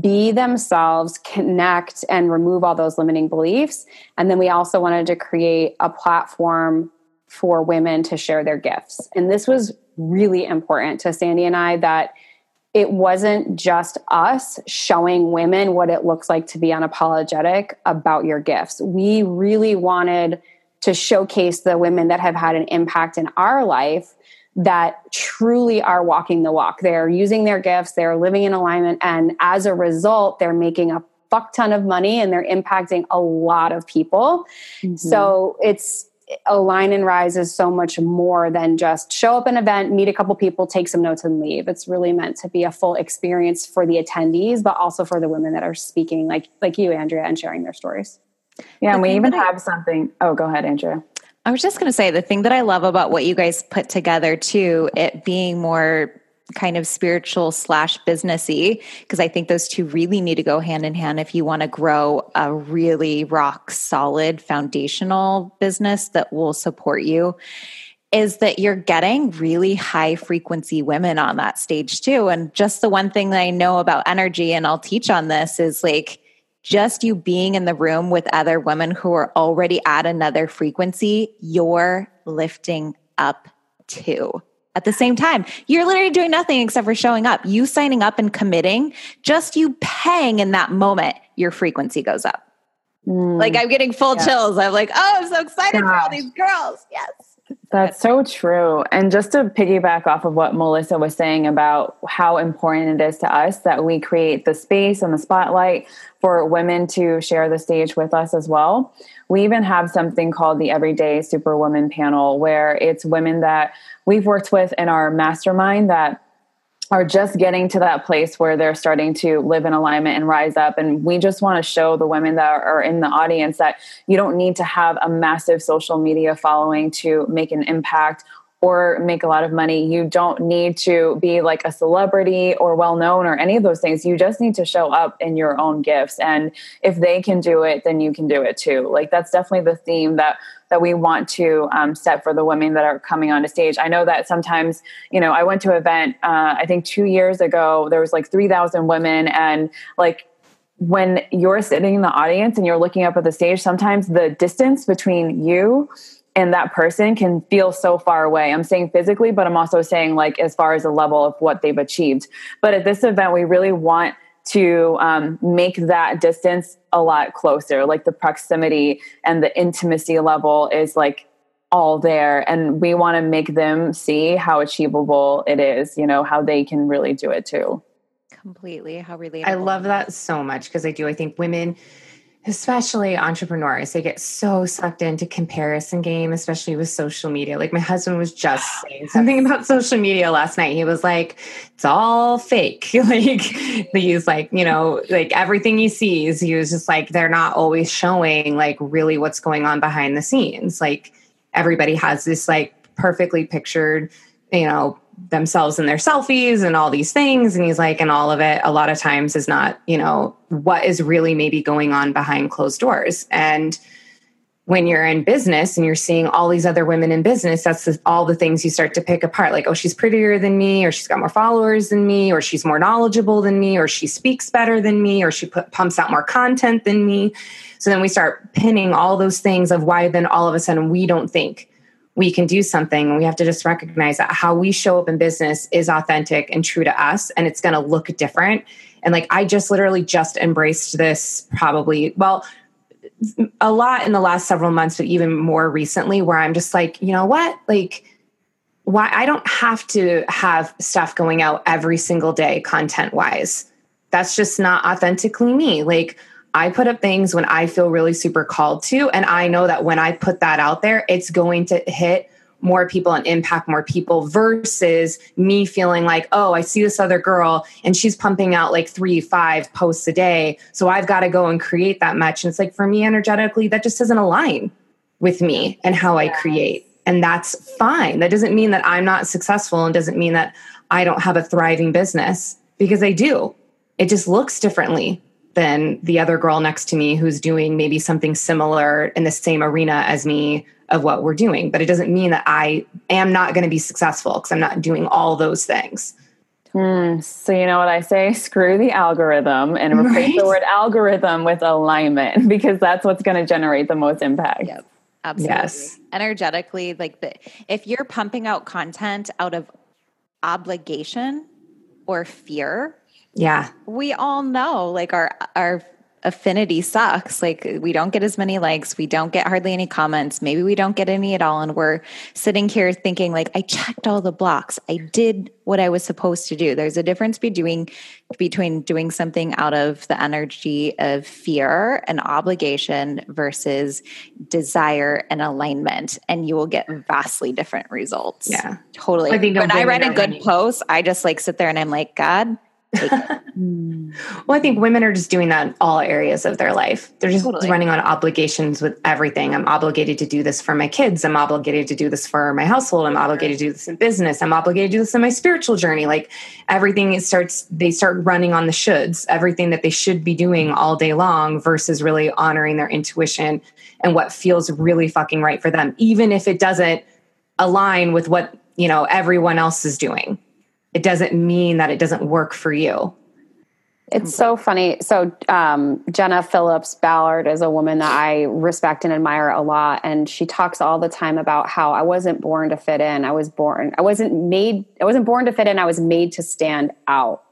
be themselves, connect, and remove all those limiting beliefs. And then we also wanted to create a platform for women to share their gifts. And this was really important to Sandy and I that it wasn't just us showing women what it looks like to be unapologetic about your gifts. We really wanted to showcase the women that have had an impact in our life that truly are walking the walk. They're using their gifts, they're living in alignment, and as a result, they're making a fuck ton of money and they're impacting a lot of people. Mm-hmm. So it's aligned and rise is so much more than just show up an event meet a couple people take some notes and leave it's really meant to be a full experience for the attendees but also for the women that are speaking like like you andrea and sharing their stories yeah and we even have something oh go ahead andrea i was just going to say the thing that i love about what you guys put together too it being more kind of spiritual slash businessy because I think those two really need to go hand in hand if you want to grow a really rock solid foundational business that will support you is that you're getting really high frequency women on that stage too. And just the one thing that I know about energy and I'll teach on this is like just you being in the room with other women who are already at another frequency you're lifting up too at the same time. You're literally doing nothing except for showing up. You signing up and committing, just you paying in that moment, your frequency goes up. Mm. Like I'm getting full yeah. chills. I'm like, oh, I'm so excited Gosh. for all these girls. Yes. That's so true. And just to piggyback off of what Melissa was saying about how important it is to us that we create the space and the spotlight for women to share the stage with us as well. We even have something called the Everyday Superwoman panel where it's women that we've worked with in our mastermind that are just getting to that place where they're starting to live in alignment and rise up. And we just want to show the women that are in the audience that you don't need to have a massive social media following to make an impact or make a lot of money. You don't need to be like a celebrity or well known or any of those things. You just need to show up in your own gifts. And if they can do it, then you can do it too. Like that's definitely the theme that that we want to um, set for the women that are coming onto stage. I know that sometimes, you know, I went to an event, uh, I think two years ago, there was like 3,000 women and like when you're sitting in the audience and you're looking up at the stage, sometimes the distance between you and that person can feel so far away. I'm saying physically, but I'm also saying like as far as the level of what they've achieved. But at this event, we really want to um, make that distance a lot closer. Like the proximity and the intimacy level is like all there. And we want to make them see how achievable it is, you know, how they can really do it too. Completely. How relatable. I love that so much because I do. I think women especially entrepreneurs they get so sucked into comparison game especially with social media. Like my husband was just saying something about social media last night. He was like it's all fake. Like he's like you know like everything he sees he was just like they're not always showing like really what's going on behind the scenes. Like everybody has this like perfectly pictured you know themselves in their selfies and all these things. And he's like and all of it a lot of times is not you know what is really maybe going on behind closed doors. And when you're in business and you're seeing all these other women in business that's the, all the things you start to pick apart. Like oh she's prettier than me or she's got more followers than me or she's more knowledgeable than me or she speaks better than me or she put, pumps out more content than me. So then we start pinning all those things of why then all of a sudden we don't think we can do something we have to just recognize that how we show up in business is authentic and true to us and it's going to look different. And like i just literally just embraced this probably well a lot in the last several months but even more recently where i'm just like you know what? Like why i don't have to have stuff going out every single day content wise that's just not authentically me. Like I put up things when I feel really super called to. And I know that when I put that out there, it's going to hit more people and impact more people versus me feeling like, oh, I see this other girl and she's pumping out like three, five posts a day. So I've got to go and create that much. And it's like for me, energetically, that just doesn't align with me and how I create. And that's fine. That doesn't mean that I'm not successful and doesn't mean that I don't have a thriving business because I do. It just looks differently than the other girl next to me who's doing maybe something similar in the same arena as me of what we're doing. But it doesn't mean that I am not going to be successful because I'm not doing all those things. Mm, so you know what I say? Screw the algorithm and replace right? the word algorithm with alignment because that's what's going to generate the most impact. Yep. Absolutely. Yes. Energetically, like the if you're pumping out content out of obligation or fear, yeah. We all know like our our affinity sucks. Like we don't get as many likes, we don't get hardly any comments, maybe we don't get any at all and we're sitting here thinking like I checked all the blocks. I did what I was supposed to do. There's a difference between between doing something out of the energy of fear and obligation versus desire and alignment and you will get vastly different results. Yeah. Totally. I think when I read a good post, I just like sit there and I'm like, God, Mm. well, I think women are just doing that in all areas of their life. They're just totally. running on obligations with everything. I'm obligated to do this for my kids. I'm obligated to do this for my household. I'm obligated to do this in business. I'm obligated to do this in my spiritual journey. Like everything starts, they start running on the shoulds, everything that they should be doing all day long versus really honoring their intuition and what feels really fucking right for them, even if it doesn't align with what, you know, everyone else is doing it doesn't mean that it doesn't work for you. It's so funny. So, um, Jenna Phillips Ballard is a woman that I respect and admire a lot. And she talks all the time about how I wasn't born to fit in. I was born, I wasn't made, I wasn't born to fit in. I was made to stand out.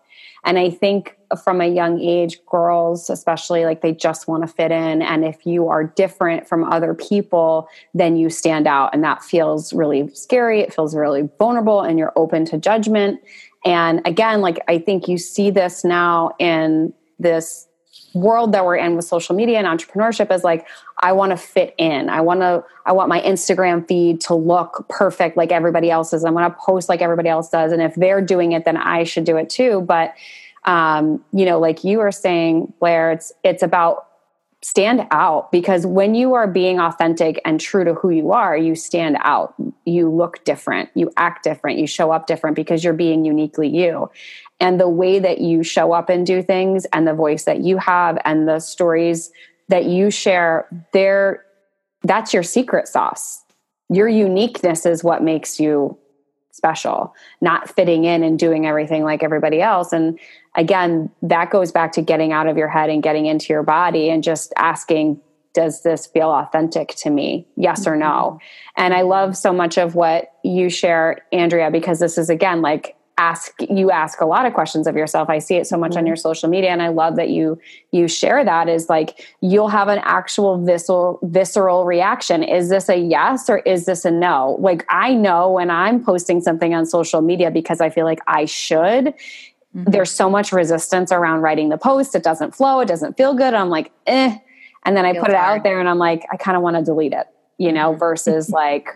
And I think from a young age, girls, especially, like they just want to fit in. And if you are different from other people, then you stand out. And that feels really scary. It feels really vulnerable, and you're open to judgment. And again, like I think you see this now in this world that we're in with social media and entrepreneurship is like i want to fit in i want to i want my instagram feed to look perfect like everybody else's i want to post like everybody else does and if they're doing it then i should do it too but um, you know like you were saying blair it's it's about stand out because when you are being authentic and true to who you are you stand out. You look different. You act different. You show up different because you're being uniquely you. And the way that you show up and do things and the voice that you have and the stories that you share there that's your secret sauce. Your uniqueness is what makes you special not fitting in and doing everything like everybody else. And again that goes back to getting out of your head and getting into your body and just asking does this feel authentic to me? Yes or no? Mm-hmm. and i love so much of what you share andrea because this is again like ask you ask a lot of questions of yourself. I see it so much mm-hmm. on your social media and i love that you you share that is like you'll have an actual visceral visceral reaction. Is this a yes or is this a no? Like i know when i'm posting something on social media because i feel like i should mm-hmm. there's so much resistance around writing the post. It doesn't flow. It doesn't feel good. I'm like eh. And then i put it hard. out there and i'm like i kind of want to delete it you know versus like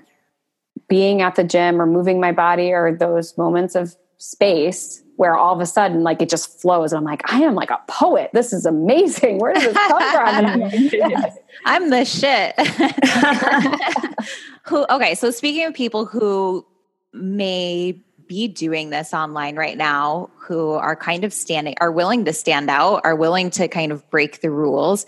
being at the gym or moving my body or those moments of space where all of a sudden like it just flows. And i'm like i am like a poet. This is amazing. Where does this come from? Yes, i'm the shit. Who okay so speaking of people who may be doing this online right now who are kind of standing are willing to stand out are willing to kind of break the rules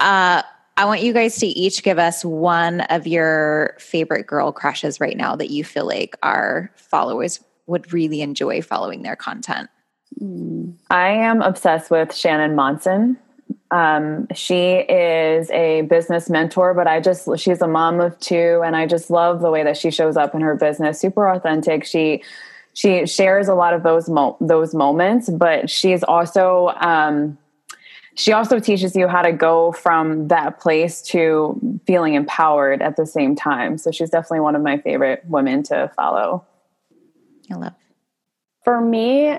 uh I want you guys to each give us one of your favorite girl crushes right now that you feel like our followers would really enjoy following their content? I am obsessed with Shannon Monson. Um, she is a business mentor, but I just, she's a mom of two, and I just love the way that she shows up in her business. Super authentic. She, she shares a lot of those mo- those moments, but she's also um, she also teaches you how to go from that place to feeling empowered at the same time. So she's definitely one of my favorite women to follow. I love? For me,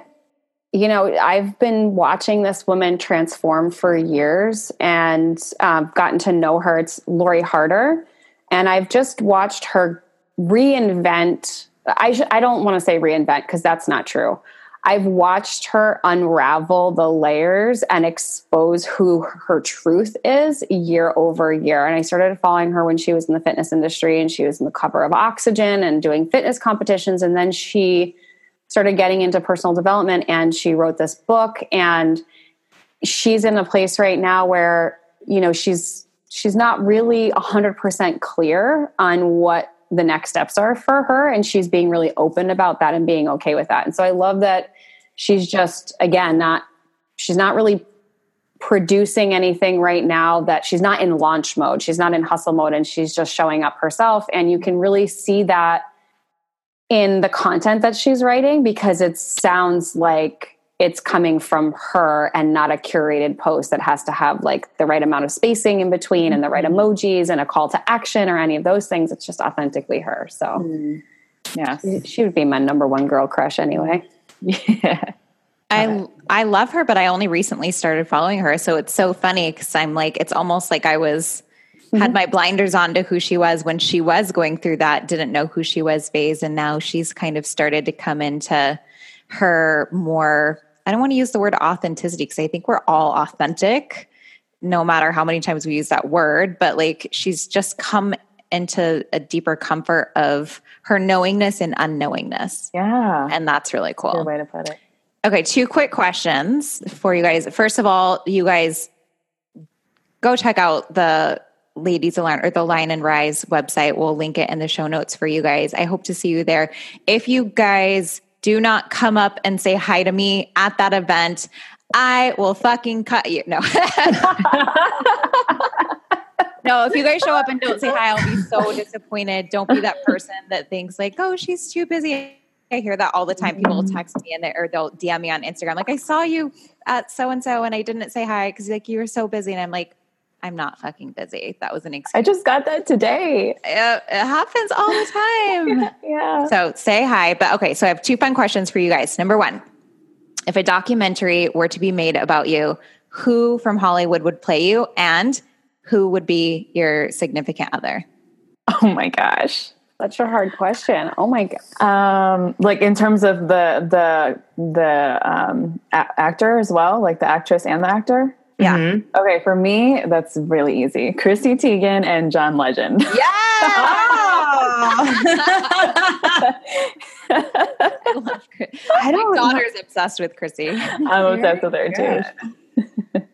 you know, I've been watching this woman transform for years and um, gotten to know her. It's Lori Harder. And I've just watched her reinvent. I, sh- I don't want to say reinvent because that's not true. I've watched her unravel the layers and expose who her truth is year over year. And I started following her when she was in the fitness industry and she was in the cover of Oxygen and doing fitness competitions. And then she started getting into personal development and she wrote this book. And she's in a place right now where, you know, she's she's not really 100% clear on what the next steps are for her and she's being really open about that and being okay with that and so i love that she's just again not she's not really producing anything right now that she's not in launch mode she's not in hustle mode and she's just showing up herself and you can really see that in the content that she's writing because it sounds like it's coming from her and not a curated post that has to have like the right amount of spacing in between and the right emojis and a call to action or any of those things. It's just authentically her. So, mm. yeah, she would be my number one girl crush anyway. Yeah. I I love her, but I only recently started following her, so it's so funny because I'm like, it's almost like I was mm-hmm. had my blinders on to who she was when she was going through that, didn't know who she was phase, and now she's kind of started to come into her more I don't want to use the word authenticity because I think we're all authentic, no matter how many times we use that word. But like she's just come into a deeper comfort of her knowingness and unknowingness. Yeah. And that's really cool. Good way to put it. Okay, two quick questions for you guys. First of all, you guys go check out the Ladies Aligned or the Line and Rise website. We'll link it in the show notes for you guys. I hope to see you there. If you guys do not come up and say hi to me at that event. I will fucking cut you. No. no, if you guys show up and don't say hi, I'll be so disappointed. Don't be that person that thinks like, oh, she's too busy. I hear that all the time. People will text me and they, or they'll DM me on Instagram, like, I saw you at so and so and I didn't say hi because like you were so busy. And I'm like, I'm not fucking busy. That was an excuse. I just got that today. It, it happens all the time. yeah. So say hi. But okay, so I have two fun questions for you guys. Number one, if a documentary were to be made about you, who from Hollywood would play you and who would be your significant other? Oh my gosh. Such a hard question. Oh my god. Um, like in terms of the the the um, a- actor as well, like the actress and the actor. Yeah. Mm-hmm. Okay, for me, that's really easy. Chrissy Teigen and John Legend. Yeah. I love Chris. I My daughter's know. obsessed with Chrissy. I'm obsessed with her too.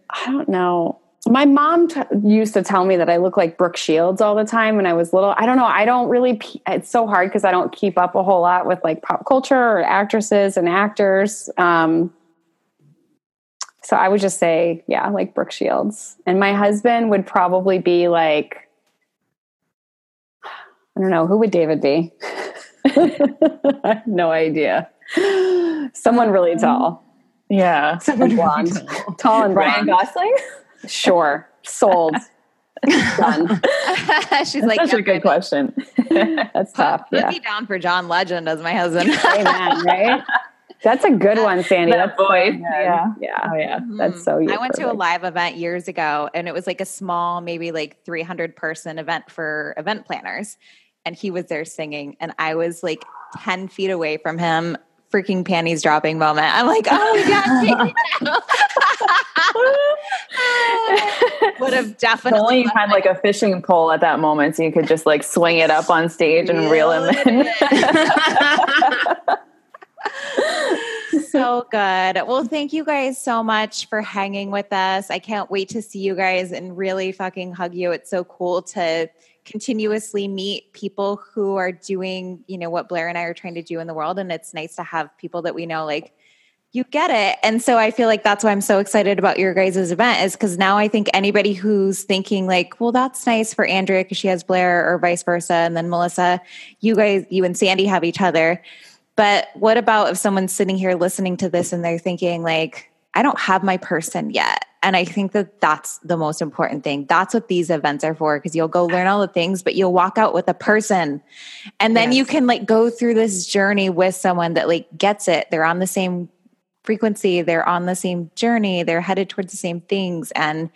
I don't know. My mom t- used to tell me that I look like Brooke Shields all the time when I was little. I don't know. I don't really. It's so hard because I don't keep up a whole lot with like pop culture or actresses and actors. Um, so I would just say, yeah, like Brooke Shields. And my husband would probably be like, I don't know, who would David be? I have no idea. Someone really um, tall. Yeah. Someone blonde. Tall. tall and Ryan Gosling? Sure. Sold. Done. She's like, such yeah, a good question. That's tough. Put yeah. me down for John Legend as my husband. Amen, right? That's a good one, Sandy. that That's voice. So yeah. Yeah. Oh, yeah. Mm-hmm. That's so I went to a live event years ago and it was like a small, maybe like 300 person event for event planners. And he was there singing. And I was like 10 feet away from him, freaking panties dropping moment. I'm like, oh, yeah. would have definitely only you had like a fishing pole at that moment so you could just like swing it up on stage and reel him in so good. Well, thank you guys so much for hanging with us. I can't wait to see you guys and really fucking hug you. It's so cool to continuously meet people who are doing, you know, what Blair and I are trying to do in the world. And it's nice to have people that we know like you get it. And so I feel like that's why I'm so excited about your guys' event is because now I think anybody who's thinking like, well, that's nice for Andrea because she has Blair or vice versa. And then Melissa, you guys, you and Sandy have each other. But what about if someone's sitting here listening to this and they're thinking, like, I don't have my person yet. And I think that that's the most important thing. That's what these events are for because you'll go learn all the things, but you'll walk out with a person. And then yes. you can like go through this journey with someone that like gets it. They're on the same frequency, they're on the same journey, they're headed towards the same things. And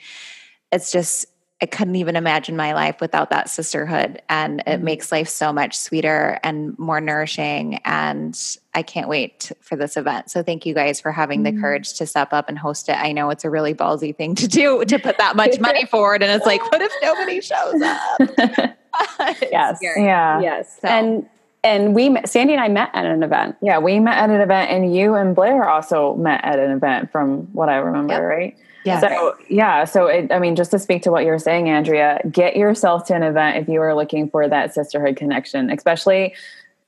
it's just I couldn't even imagine my life without that sisterhood. And it mm-hmm. makes life so much sweeter and more nourishing. And I can't wait for this event. So thank you guys for having mm-hmm. the courage to step up and host it. I know it's a really ballsy thing to do to put that much money forward. And it's like, what if nobody shows up? yes. Scary. Yeah. Yes. So. And and we sandy and i met at an event yeah we met at an event and you and blair also met at an event from what i remember yep. right yeah. So yeah, so it, I mean, just to speak to what you're saying, Andrea, get yourself to an event if you are looking for that sisterhood connection, especially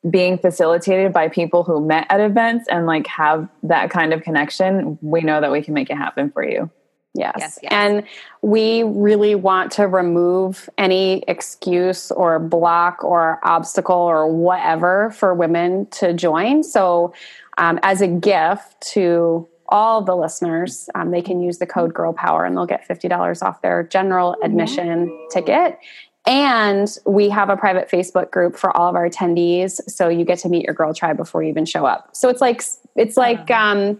being facilitated by people who met at events and like have that kind of connection, we know that we can make it happen for you. Yes. yes, yes. And we really want to remove any excuse or block or obstacle or whatever for women to join. So, um, as a gift to all the listeners, um, they can use the code Girl Power and they'll get $50 off their general admission mm-hmm. ticket. And we have a private Facebook group for all of our attendees. So you get to meet your girl tribe before you even show up. So it's like, it's like, um,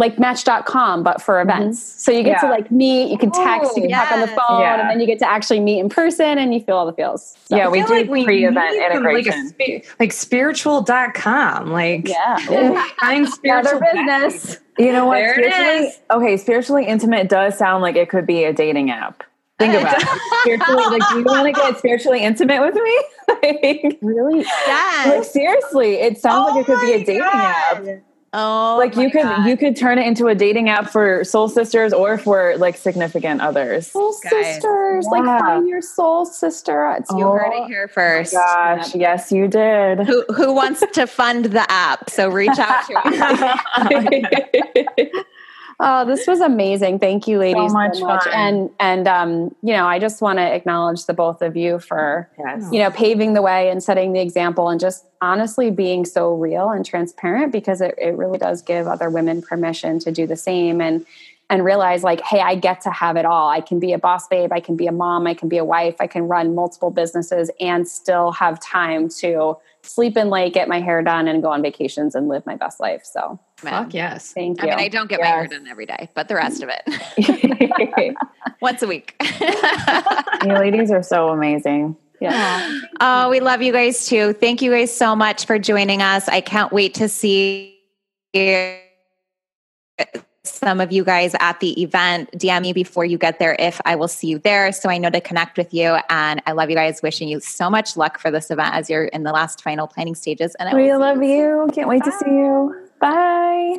like match.com but for mm-hmm. events mm-hmm. so you get yeah. to like meet you can text you can yes. talk on the phone yeah. and then you get to actually meet in person and you feel all the feels so yeah we do like we pre-event integration like, like spiritual.com like yeah find spiritual business you know what spiritually, okay spiritually intimate does sound like it could be a dating app Think about it. Spiritually, like, do you want to get spiritually intimate with me? like, really? Yeah. Like, seriously, it sounds oh like it could be a dating God. app. Oh, like you could God. you could turn it into a dating app for soul sisters or for like significant others. Soul Guys. sisters, yeah. like find your soul sister. It's, you heard it oh here first. gosh, yes, you did. Who who wants to fund the app? So reach out to Oh, this was amazing. Thank you, ladies, so much. So much. And and um, you know, I just want to acknowledge the both of you for yes. you know paving the way and setting the example and just honestly being so real and transparent because it, it really does give other women permission to do the same and and realize like, hey, I get to have it all. I can be a boss babe, I can be a mom, I can be a wife, I can run multiple businesses and still have time to sleep in late, get my hair done, and go on vacations and live my best life. So, fuck yes. Thank you. I mean, I don't get yes. my hair done every day, but the rest of it once a week. you ladies are so amazing. Yeah. Oh, we love you guys too. Thank you guys so much for joining us. I can't wait to see some of you guys at the event. DM me before you get there if I will see you there. So I know to connect with you. And I love you guys. Wishing you so much luck for this event as you're in the last final planning stages. And I we love you. Can't wait Bye. to see you. Bye.